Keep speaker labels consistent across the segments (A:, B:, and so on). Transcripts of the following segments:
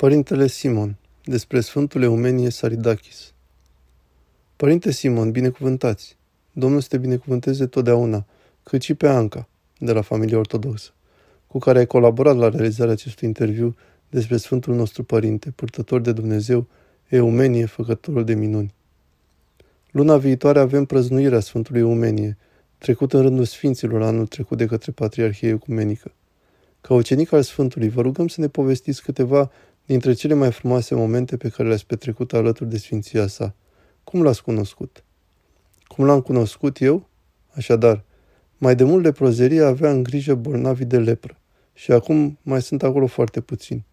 A: Părintele Simon, despre Sfântul Eumenie Saridachis. Părinte Simon, binecuvântați! Domnul să te binecuvânteze totdeauna, cât și pe Anca, de la familia ortodoxă, cu care ai colaborat la realizarea acestui interviu despre Sfântul nostru Părinte, purtător de Dumnezeu, Eumenie, făcătorul de minuni. Luna viitoare avem prăznuirea Sfântului Eumenie, trecut în rândul Sfinților anul trecut de către Patriarhie Ecumenică. Ca ucenic al Sfântului, vă rugăm să ne povestiți câteva dintre cele mai frumoase momente pe care le-ați petrecut alături de Sfinția sa. Cum l-ați cunoscut? Cum l-am cunoscut eu? Așadar, mai de mult leprozeria avea în grijă bolnavi de lepră și acum mai sunt acolo foarte puțini.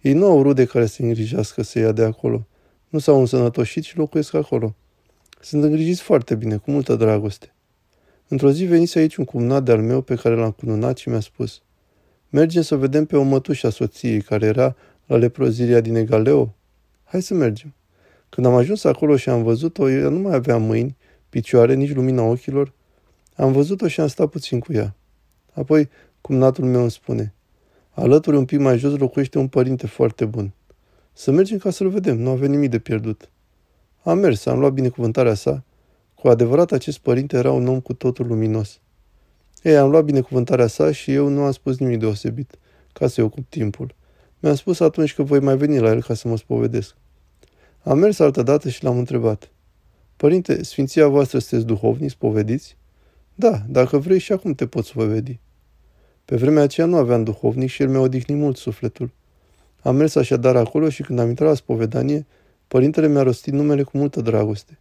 A: Ei nu au rude care să îngrijească să ia de acolo. Nu s-au însănătoșit și locuiesc acolo. Sunt îngrijiți foarte bine, cu multă dragoste. Într-o zi venise aici un cumnat de-al meu pe care l-am cununat și mi-a spus Mergem să vedem pe o mătușă a soției care era la leproziria din Egaleo? Hai să mergem. Când am ajuns acolo și am văzut-o, ea nu mai avea mâini, picioare, nici lumina ochilor. Am văzut-o și am stat puțin cu ea. Apoi, cumnatul meu îmi spune, alături un pic mai jos locuiește un părinte foarte bun. Să mergem ca să-l vedem, nu avem nimic de pierdut. Am mers, am luat binecuvântarea sa. Cu adevărat, acest părinte era un om cu totul luminos. Ei, am luat binecuvântarea sa și eu nu am spus nimic deosebit, ca să-i ocup timpul. Mi-a spus atunci că voi mai veni la el ca să mă spovedesc. Am mers altă dată și l-am întrebat. Părinte, sfinția voastră sunteți duhovni, spovediți? Da, dacă vrei și acum te poți spovedi. Pe vremea aceea nu aveam duhovnic și el mi-a odihnit mult sufletul. Am mers așadar acolo și când am intrat la spovedanie, părintele mi-a rostit numele cu multă dragoste.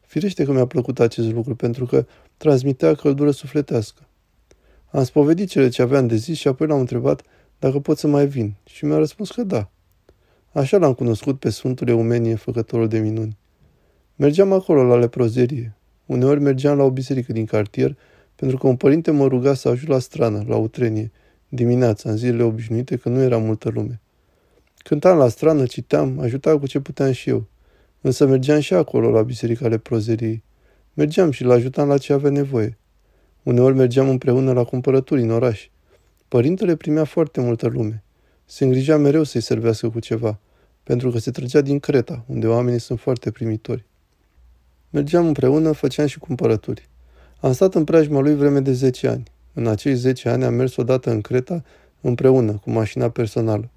A: Firește că mi-a plăcut acest lucru, pentru că transmitea căldură sufletească. Am spovedit cele ce aveam de zis și apoi l-am întrebat dacă pot să mai vin și mi-a răspuns că da. Așa l-am cunoscut pe Sfântul Eumenie, făcătorul de minuni. Mergeam acolo la leprozerie. Uneori mergeam la o biserică din cartier, pentru că un părinte mă ruga să ajut la strană, la utrenie, dimineața, în zilele obișnuite, că nu era multă lume. Cântam la strană, citeam, ajutam cu ce puteam și eu. Însă mergeam și acolo, la biserica leprozeriei. Mergeam și l ajutam la ce avea nevoie. Uneori mergeam împreună la cumpărături în oraș. Părintele primea foarte multă lume. Se îngrija mereu să-i servească cu ceva, pentru că se trăgea din Creta, unde oamenii sunt foarte primitori. Mergeam împreună, făceam și cumpărături. Am stat în preajma lui vreme de 10 ani. În acei 10 ani am mers odată în Creta, împreună, cu mașina personală.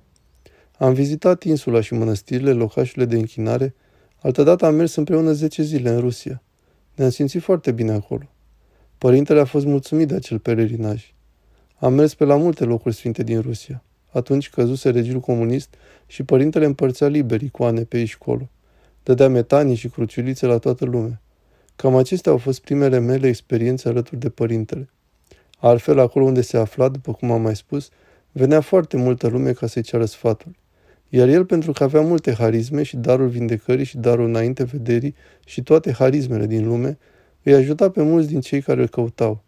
A: Am vizitat insula și mănăstirile, locașurile de închinare, altădată am mers împreună 10 zile în Rusia. Ne-am simțit foarte bine acolo. Părintele a fost mulțumit de acel pelerinaj. Am mers pe la multe locuri sfinte din Rusia. Atunci căzuse regimul comunist și părintele împărțea liber icoane pe aici colo. Dădea metanii și cruciulițe la toată lumea. Cam acestea au fost primele mele experiențe alături de părintele. Altfel, acolo unde se afla, după cum am mai spus, venea foarte multă lume ca să-i ceară sfatul. Iar el, pentru că avea multe harisme și darul vindecării și darul înainte vederii și toate harismele din lume, îi ajuta pe mulți din cei care îl căutau.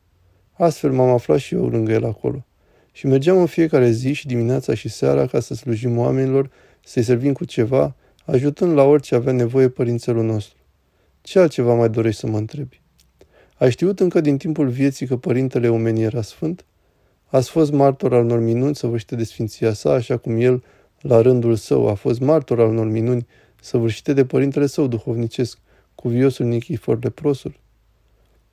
A: Astfel m-am aflat și eu lângă el acolo. Și mergeam în fiecare zi și dimineața și seara ca să slujim oamenilor, să-i servim cu ceva, ajutând la orice avea nevoie părințelul nostru. Ce altceva mai dorești să mă întrebi? Ai știut încă din timpul vieții că părintele Eumenie era sfânt? Ați fost martor al unor minuni săvârșite de sfinția sa, așa cum el, la rândul său, a fost martor al unor minuni săvârșite de părintele său duhovnicesc, cuviosul Nichifor leprosul?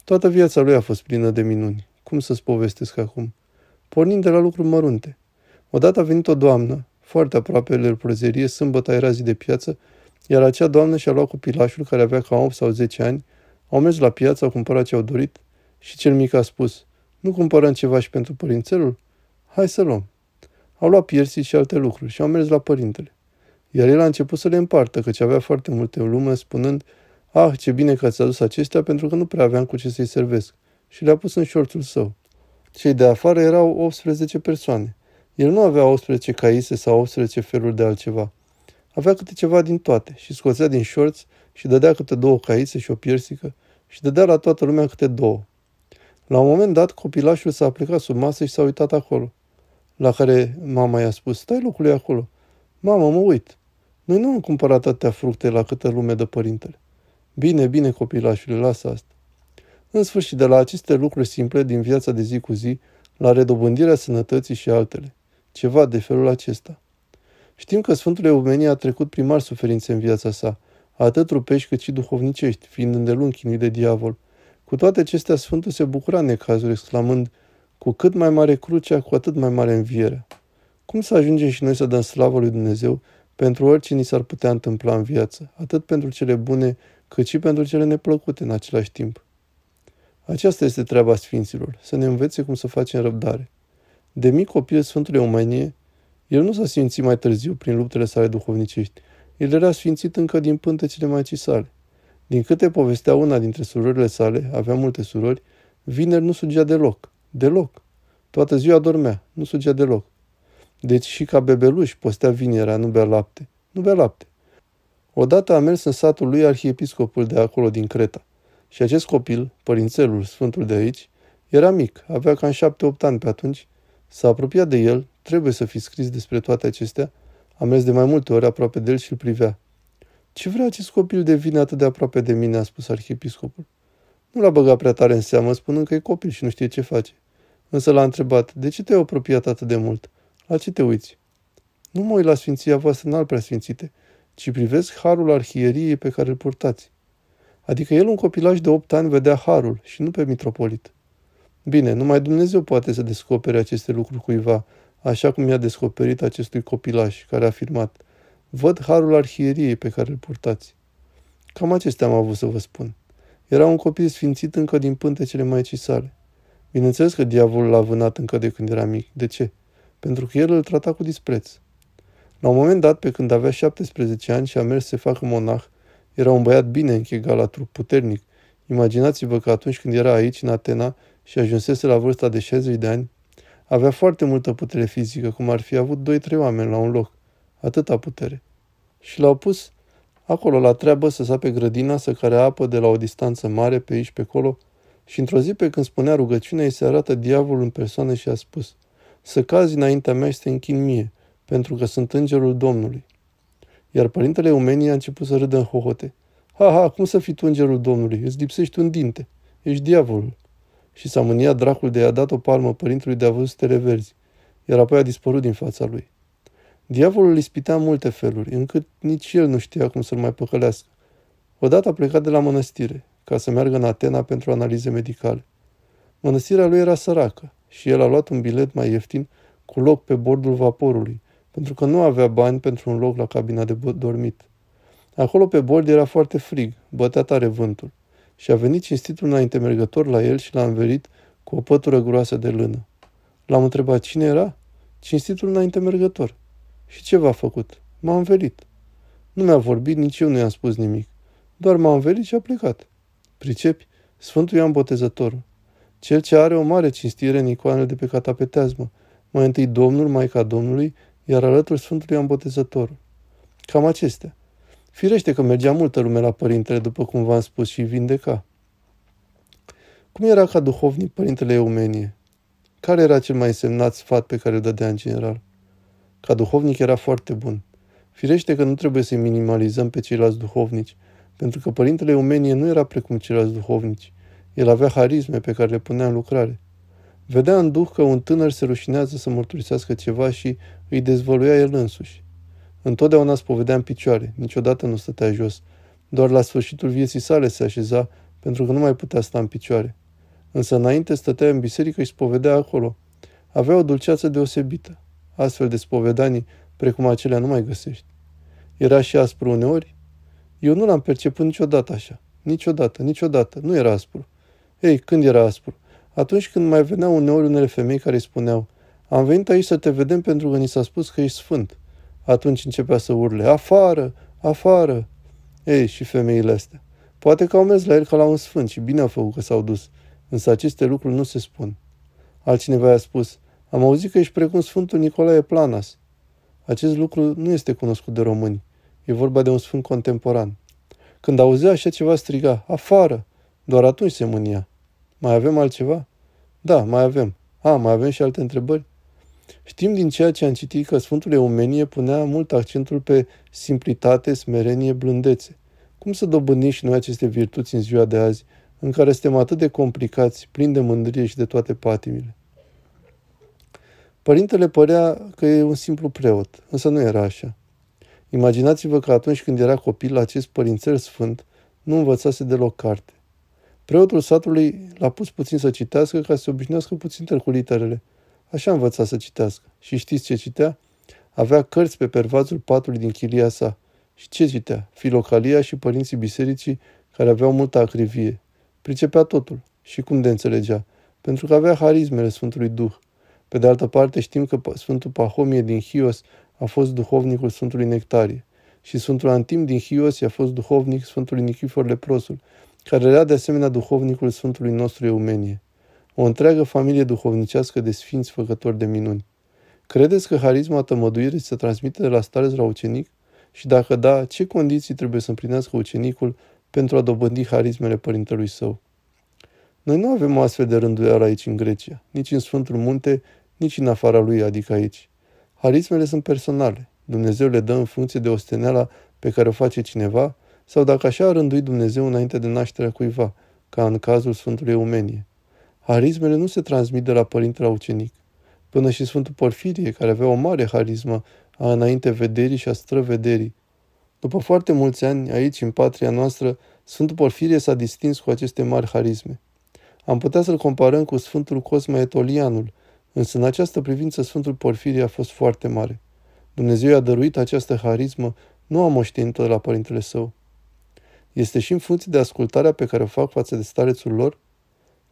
A: Toată viața lui a fost plină de minuni. Cum să-ți povestesc acum? Pornind de la lucruri mărunte. Odată a venit o doamnă, foarte aproape de prăzerie, sâmbătă era zi de piață, iar acea doamnă și-a luat copilașul, care avea cam 8 sau 10 ani, au mers la piață, au cumpărat ce au dorit și cel mic a spus, nu cumpărăm ceva și pentru părințelul? Hai să luăm. Au luat piersi și alte lucruri și au mers la părintele. Iar el a început să le împartă, căci avea foarte multe lume, spunând, Ah, ce bine că ați adus acestea, pentru că nu prea aveam cu ce să-i servesc. Și le-a pus în șorțul său. Cei de afară erau 18 persoane. El nu avea 18 caise sau 18 feluri de altceva. Avea câte ceva din toate și scoțea din șorț și dădea câte două caise și o piersică și dădea la toată lumea câte două. La un moment dat, copilașul s-a plecat sub masă și s-a uitat acolo. La care mama i-a spus, stai locului acolo. Mamă, mă uit. Noi nu am cumpărat atâtea fructe la câtă lume de părintele. Bine, bine, copilașule, lasă asta. În sfârșit, de la aceste lucruri simple din viața de zi cu zi, la redobândirea sănătății și altele. Ceva de felul acesta. Știm că Sfântul Eumenie a trecut prin mari suferințe în viața sa, atât trupești cât și duhovnicești, fiind îndelung chinuit de diavol. Cu toate acestea, Sfântul se bucura în necazuri, exclamând, cu cât mai mare crucea, cu atât mai mare învierea. Cum să ajungem și noi să dăm slavă lui Dumnezeu pentru orice ni s-ar putea întâmpla în viață, atât pentru cele bune, cât și pentru cele neplăcute în același timp? Aceasta este treaba Sfinților, să ne învețe cum să facem răbdare. De mic copil Sfântul Eumanie, el nu s-a simțit mai târziu prin luptele sale duhovnicești. El era sfințit încă din pântecele Maicii sale. Din câte povestea una dintre surorile sale, avea multe surori, vineri nu sugea deloc. Deloc. Toată ziua dormea, nu sugea deloc. Deci și ca bebeluș postea vinerea, nu bea lapte. Nu bea lapte. Odată a mers în satul lui arhiepiscopul de acolo din Creta. Și acest copil, părințelul sfântul de aici, era mic, avea cam șapte-opt ani pe atunci, s-a apropiat de el, trebuie să fi scris despre toate acestea, a mers de mai multe ori aproape de el și îl privea. Ce vrea acest copil de vine atât de aproape de mine, a spus arhiepiscopul. Nu l-a băgat prea tare în seamă, spunând că e copil și nu știe ce face. Însă l-a întrebat, de ce te-ai apropiat atât de mult? La ce te uiți? Nu mă uit la sfinția voastră înalt preasfințite, ci privesc harul arhieriei pe care îl purtați. Adică el, un copilaj de opt ani, vedea harul și nu pe mitropolit. Bine, numai Dumnezeu poate să descopere aceste lucruri cuiva, așa cum i-a descoperit acestui copilaj, care a afirmat, văd harul arhieriei pe care îl purtați. Cam acestea am avut să vă spun. Era un copil sfințit încă din pântecele Maicii sale. Bineînțeles că diavolul l-a vânat încă de când era mic. De ce? Pentru că el îl trata cu dispreț. La un moment dat, pe când avea 17 ani și a mers să se facă monah, era un băiat bine închegat la trup puternic. Imaginați-vă că atunci când era aici, în Atena, și ajunsese la vârsta de 60 de ani, avea foarte multă putere fizică, cum ar fi avut 2-3 oameni la un loc. Atâta putere. Și l-au pus acolo la treabă să sape grădina, să care apă de la o distanță mare pe aici pe acolo, și într-o zi pe când spunea rugăciunea, îi se arată diavolul în persoană și a spus, să cazi înaintea mea și să te închin mie, pentru că sunt îngerul Domnului. Iar părintele Eumenie a început să râdă în hohote. Ha, ha, cum să fii tu îngerul Domnului? Îți lipsești un dinte. Ești diavolul. Și s-a mâniat dracul de a dat o palmă părintelui de a văzut stele verzi, iar apoi a dispărut din fața lui. Diavolul îl ispitea în multe feluri, încât nici el nu știa cum să-l mai păcălească. Odată a plecat de la mănăstire, ca să meargă în Atena pentru analize medicale. Mănăstirea lui era săracă și el a luat un bilet mai ieftin cu loc pe bordul vaporului, pentru că nu avea bani pentru un loc la cabina de dormit. Acolo pe bord era foarte frig, bătea tare vântul și a venit cinstitul înainte mergător la el și l-a înverit cu o pătură groasă de lână. L-am întrebat cine era? Cinstitul înainte mergător. Și ce v-a făcut? M-a învelit. Nu mi-a vorbit, nici eu nu i-am spus nimic. Doar m-a învelit și a plecat. Pricepi? Sfântul Ioan Botezătorul. Cel ce are o mare cinstire în icoanele de pe catapeteazmă. Mai întâi Domnul, Maica Domnului, iar alături Sfântului Ioan Botezătorul. Cam acestea. Firește că mergea multă lume la părintele, după cum v-am spus, și vindeca. Cum era ca duhovnic părintele Eumenie? Care era cel mai însemnat sfat pe care îl dădea în general? Ca duhovnic era foarte bun. Firește că nu trebuie să-i minimalizăm pe ceilalți duhovnici, pentru că părintele Eumenie nu era precum ceilalți duhovnici. El avea harisme pe care le punea în lucrare. Vedea în duh că un tânăr se rușinează să mărturisească ceva și îi dezvăluia el însuși. Întotdeauna spovedea în picioare, niciodată nu stătea jos. Doar la sfârșitul vieții sale se așeza, pentru că nu mai putea sta în picioare. Însă înainte stătea în biserică și spovedea acolo. Avea o dulceață deosebită. Astfel de spovedanii, precum acelea, nu mai găsești. Era și aspru uneori? Eu nu l-am perceput niciodată așa. Niciodată, niciodată. Nu era aspru. Ei, când era aspru? Atunci când mai veneau uneori unele femei care îi spuneau Am venit aici să te vedem pentru că ni s-a spus că ești sfânt. Atunci începea să urle, afară, afară. Ei, și femeile astea. Poate că au mers la el ca la un sfânt și bine au făcut că s-au dus. Însă aceste lucruri nu se spun. Altcineva i-a spus, am auzit că ești precum Sfântul Nicolae Planas. Acest lucru nu este cunoscut de români. E vorba de un sfânt contemporan. Când auzea așa ceva striga, afară, doar atunci se mânia. Mai avem altceva? Da, mai avem. A, mai avem și alte întrebări? Știm din ceea ce am citit că Sfântul Eumenie punea mult accentul pe simplitate, smerenie, blândețe. Cum să dobândim și noi aceste virtuți în ziua de azi, în care suntem atât de complicați, plini de mândrie și de toate patimile? Părintele părea că e un simplu preot, însă nu era așa. Imaginați-vă că atunci când era copil, acest părințel sfânt nu învățase deloc carte. Preotul satului l-a pus puțin să citească ca să se obișnuiască puțin cu literele. Așa învăța să citească. Și știți ce citea? Avea cărți pe pervazul patului din chilia sa. Și ce citea? Filocalia și părinții bisericii care aveau multă acrivie. Pricepea totul. Și cum de înțelegea? Pentru că avea harismele Sfântului Duh. Pe de altă parte știm că Sfântul Pahomie din Hios a fost duhovnicul Sfântului Nectarie și Sfântul Antim din Hios a fost duhovnic Sfântului Nichifor Leprosul, care era de asemenea duhovnicul Sfântului nostru Eumenie. O întreagă familie duhovnicească de sfinți făcători de minuni. Credeți că harisma tămăduirii se transmite de la stareț la ucenic? Și dacă da, ce condiții trebuie să împlinească ucenicul pentru a dobândi harismele părintelui său? Noi nu avem o astfel de rânduială aici în Grecia, nici în Sfântul Munte, nici în afara lui, adică aici. Harismele sunt personale. Dumnezeu le dă în funcție de osteneala pe care o face cineva sau dacă așa a rânduit Dumnezeu înainte de nașterea cuiva, ca în cazul Sfântului Eumenie. Harismele nu se transmit de la părinte la ucenic. Până și Sfântul Porfirie, care avea o mare harismă a înainte vederii și a străvederii. După foarte mulți ani, aici, în patria noastră, Sfântul Porfirie s-a distins cu aceste mari harisme. Am putea să-l comparăm cu Sfântul Cosma Etolianul, însă în această privință Sfântul Porfirie a fost foarte mare. Dumnezeu i-a dăruit această harismă, nu a moștenit-o de la părintele său. Este și în funcție de ascultarea pe care o fac față de starețul lor?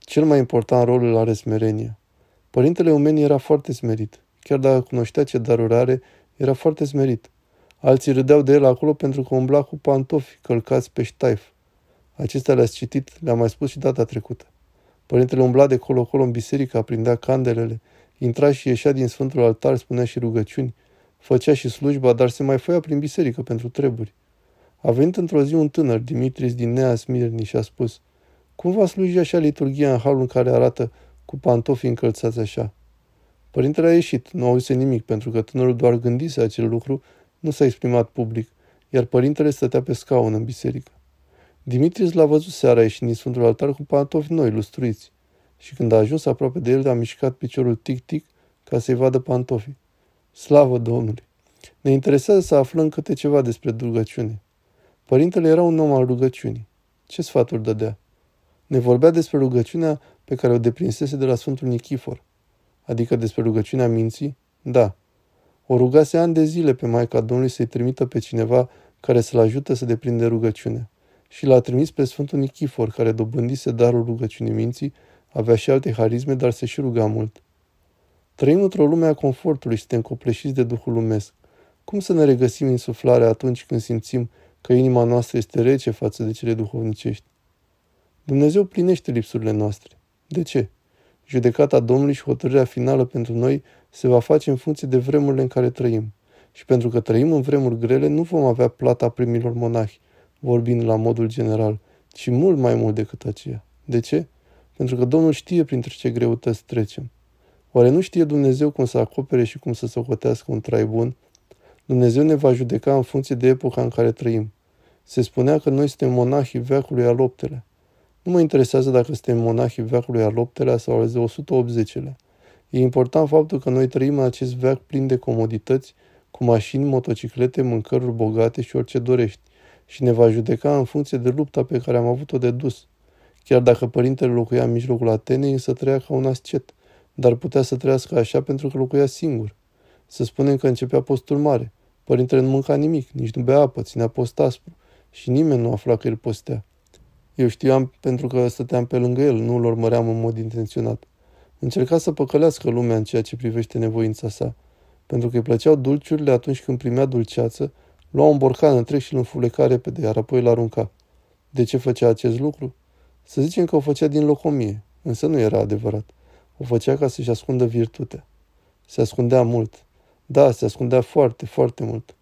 A: Cel mai important rol îl are smerenia. Părintele Eumeni era foarte smerit. Chiar dacă cunoștea ce daruri are, era foarte smerit. Alții râdeau de el acolo pentru că umbla cu pantofi călcați pe ștaif. Acestea le-ați citit, le-am mai spus și data trecută. Părintele umbla de colo-colo în biserică, aprindea candelele, intra și ieșea din Sfântul Altar, spunea și rugăciuni, făcea și slujba, dar se mai făia prin biserică pentru treburi. A venit într-o zi un tânăr, Dimitris din Nea Smirni, și a spus, Cum va sluji așa liturgia în halul în care arată cu pantofii încălțați așa? Părintele a ieșit, nu auzise nimic, pentru că tânărul doar gândise acel lucru, nu s-a exprimat public, iar părintele stătea pe scaun în biserică. Dimitris l-a văzut seara ieșind din Sfântul Altar cu pantofi noi, lustruiți. Și când a ajuns aproape de el, a mișcat piciorul tic-tic ca să-i vadă pantofii. Slavă Domnului! Ne interesează să aflăm câte ceva despre rugăciune. Părintele era un om al rugăciunii. Ce sfaturi dădea? Ne vorbea despre rugăciunea pe care o deprinsese de la Sfântul Nichifor. Adică despre rugăciunea minții? Da. O rugase ani de zile pe Maica Domnului să-i trimită pe cineva care să-l ajute să deprinde rugăciunea și l-a trimis pe Sfântul Nichifor, care dobândise darul rugăciunii minții, avea și alte harisme, dar se și ruga mult. Trăim într-o lume a confortului și suntem copleșiți de Duhul lumesc. Cum să ne regăsim insuflarea atunci când simțim că inima noastră este rece față de cele duhovnicești? Dumnezeu plinește lipsurile noastre. De ce? Judecata Domnului și hotărârea finală pentru noi se va face în funcție de vremurile în care trăim. Și pentru că trăim în vremuri grele, nu vom avea plata primilor monahi, vorbind la modul general, ci mult mai mult decât aceea. De ce? Pentru că Domnul știe printre ce greutăți trecem. Oare nu știe Dumnezeu cum să acopere și cum să socotească un trai bun? Dumnezeu ne va judeca în funcție de epoca în care trăim. Se spunea că noi suntem monahii veacului al optelea. Nu mă interesează dacă suntem monahii veacului al optelea sau al 180-lea. E important faptul că noi trăim în acest veac plin de comodități, cu mașini, motociclete, mâncăruri bogate și orice dorești și ne va judeca în funcție de lupta pe care am avut-o de dus. Chiar dacă părintele locuia în mijlocul Atenei, însă trăia ca un ascet, dar putea să trăiască așa pentru că locuia singur. Să spunem că începea postul mare. Părintele nu mânca nimic, nici nu bea apă, ținea post aspru și nimeni nu afla că el postea. Eu știam pentru că stăteam pe lângă el, nu îl urmăream în mod intenționat. Încerca să păcălească lumea în ceea ce privește nevoința sa, pentru că îi plăceau dulciurile atunci când primea dulceață Lua un borcan întreg și îl înfuleca repede, iar apoi îl arunca. De ce făcea acest lucru? Să zicem că o făcea din locomie, însă nu era adevărat. O făcea ca să-și ascundă virtutea. Se ascundea mult. Da, se ascundea foarte, foarte mult.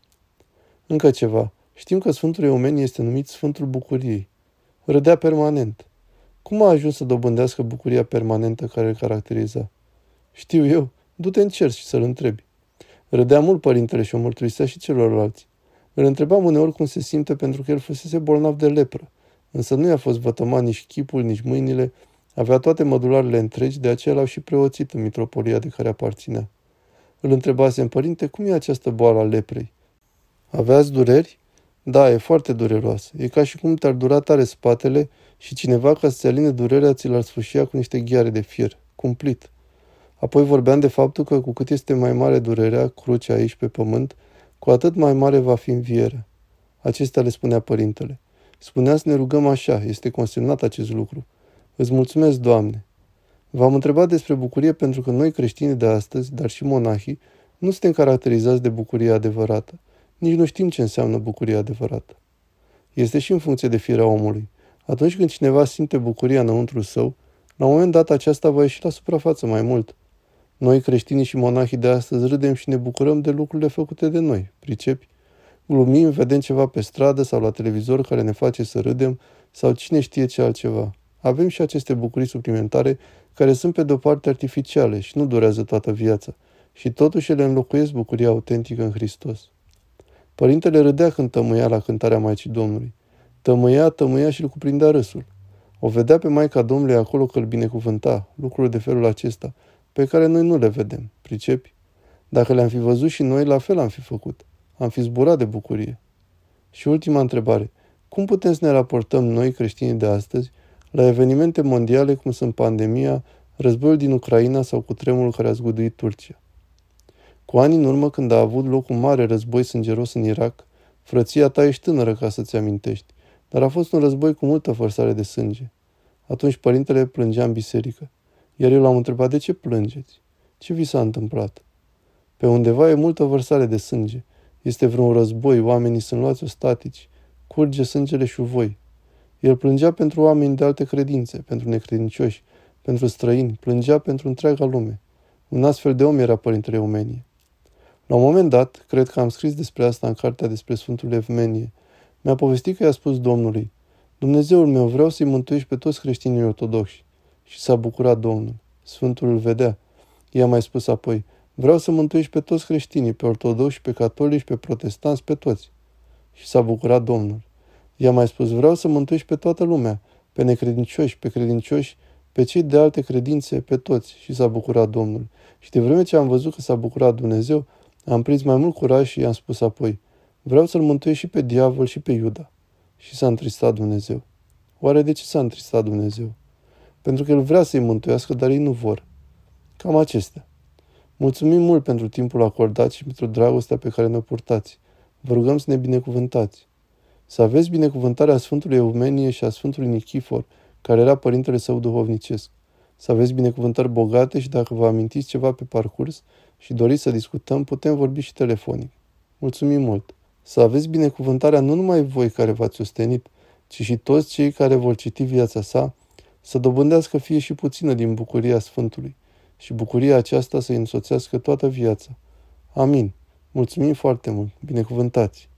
A: Încă ceva. Știm că Sfântul Eumenie este numit Sfântul Bucuriei. Râdea permanent. Cum a ajuns să dobândească bucuria permanentă care îl caracteriza? Știu eu. Du-te în cer și să-l întrebi. Râdea mult părintele și o mărturisea și celorlalți. Îl întrebam uneori cum se simte pentru că el fusese bolnav de lepră, însă nu i-a fost vătămat nici chipul, nici mâinile, avea toate mădularele întregi, de aceea l-au și preoțit în mitropolia de care aparținea. Îl întrebasem, părinte, cum e această boală a leprei? Aveați dureri? Da, e foarte dureroasă. E ca și cum te-ar dura tare spatele și cineva ca să-ți aline durerea ți l-ar sfâșia cu niște ghiare de fier. Cumplit. Apoi vorbeam de faptul că cu cât este mai mare durerea, crucea aici pe pământ, cu atât mai mare va fi învierea. Acestea le spunea părintele. Spunea să ne rugăm așa, este consemnat acest lucru. Îți mulțumesc, Doamne. V-am întrebat despre bucurie pentru că noi creștini de astăzi, dar și monahii, nu suntem caracterizați de bucurie adevărată. Nici nu știm ce înseamnă bucuria adevărată. Este și în funcție de firea omului. Atunci când cineva simte bucuria înăuntru său, la un moment dat aceasta va ieși la suprafață mai mult. Noi, creștinii și monahii de astăzi, râdem și ne bucurăm de lucrurile făcute de noi, pricepi? Glumim, vedem ceva pe stradă sau la televizor care ne face să râdem sau cine știe ce altceva. Avem și aceste bucurii suplimentare care sunt pe de-o parte artificiale și nu durează toată viața și totuși ele înlocuiesc bucuria autentică în Hristos. Părintele râdea când tămâia la cântarea Maicii Domnului. Tămâia, tămâia și îl cuprindea râsul. O vedea pe Maica Domnului acolo că îl binecuvânta, lucruri de felul acesta, pe care noi nu le vedem, pricepi? Dacă le-am fi văzut și noi, la fel am fi făcut. Am fi zburat de bucurie. Și ultima întrebare. Cum putem să ne raportăm noi, creștinii de astăzi, la evenimente mondiale cum sunt pandemia, războiul din Ucraina sau cu tremurul care a zguduit Turcia? Cu ani în urmă, când a avut loc un mare război sângeros în Irak, frăția ta ești tânără ca să-ți amintești, dar a fost un război cu multă vărsare de sânge. Atunci părintele plângea în biserică, iar eu l-am întrebat de ce plângeți? Ce vi s-a întâmplat? Pe undeva e multă vărsare de sânge. Este vreun război, oamenii sunt luați ostatici. Curge sângele și voi. El plângea pentru oameni de alte credințe, pentru necredincioși, pentru străini, plângea pentru întreaga lume. Un astfel de om era Părintele Eumenie. La un moment dat, cred că am scris despre asta în cartea despre Sfântul Evmenie, mi-a povestit că i-a spus Domnului, Dumnezeul meu, vreau să-i mântuiești pe toți creștinii ortodoxi. Și s-a bucurat Domnul. Sfântul îl vedea. I-a mai spus apoi, vreau să mântuiești pe toți creștinii, pe ortodoxi, pe catolici, pe protestanți, pe toți. Și s-a bucurat Domnul. I-a mai spus, vreau să mântuiești pe toată lumea, pe necredincioși, pe credincioși, pe cei de alte credințe, pe toți. Și s-a bucurat Domnul. Și de vreme ce am văzut că s-a bucurat Dumnezeu, am prins mai mult curaj și i-am spus apoi, vreau să-l mântuiesc și pe diavol și pe Iuda. Și s-a întristat Dumnezeu. Oare de ce s-a întristat Dumnezeu? Pentru că El vrea să-i mântuiască, dar ei nu vor. Cam acestea. Mulțumim mult pentru timpul acordat și pentru dragostea pe care ne purtați. Vă rugăm să ne binecuvântați. Să aveți binecuvântarea Sfântului Eumenie și a Sfântului Nichifor, care era părintele său duhovnicesc. Să aveți binecuvântări bogate și dacă vă amintiți ceva pe parcurs și doriți să discutăm, putem vorbi și telefonic. Mulțumim mult! Să aveți binecuvântarea nu numai voi care v-ați ostenit, ci și toți cei care vor citi viața sa, să dobândească fie și puțină din bucuria Sfântului și bucuria aceasta să însoțească toată viața. Amin. Mulțumim foarte mult. Binecuvântați!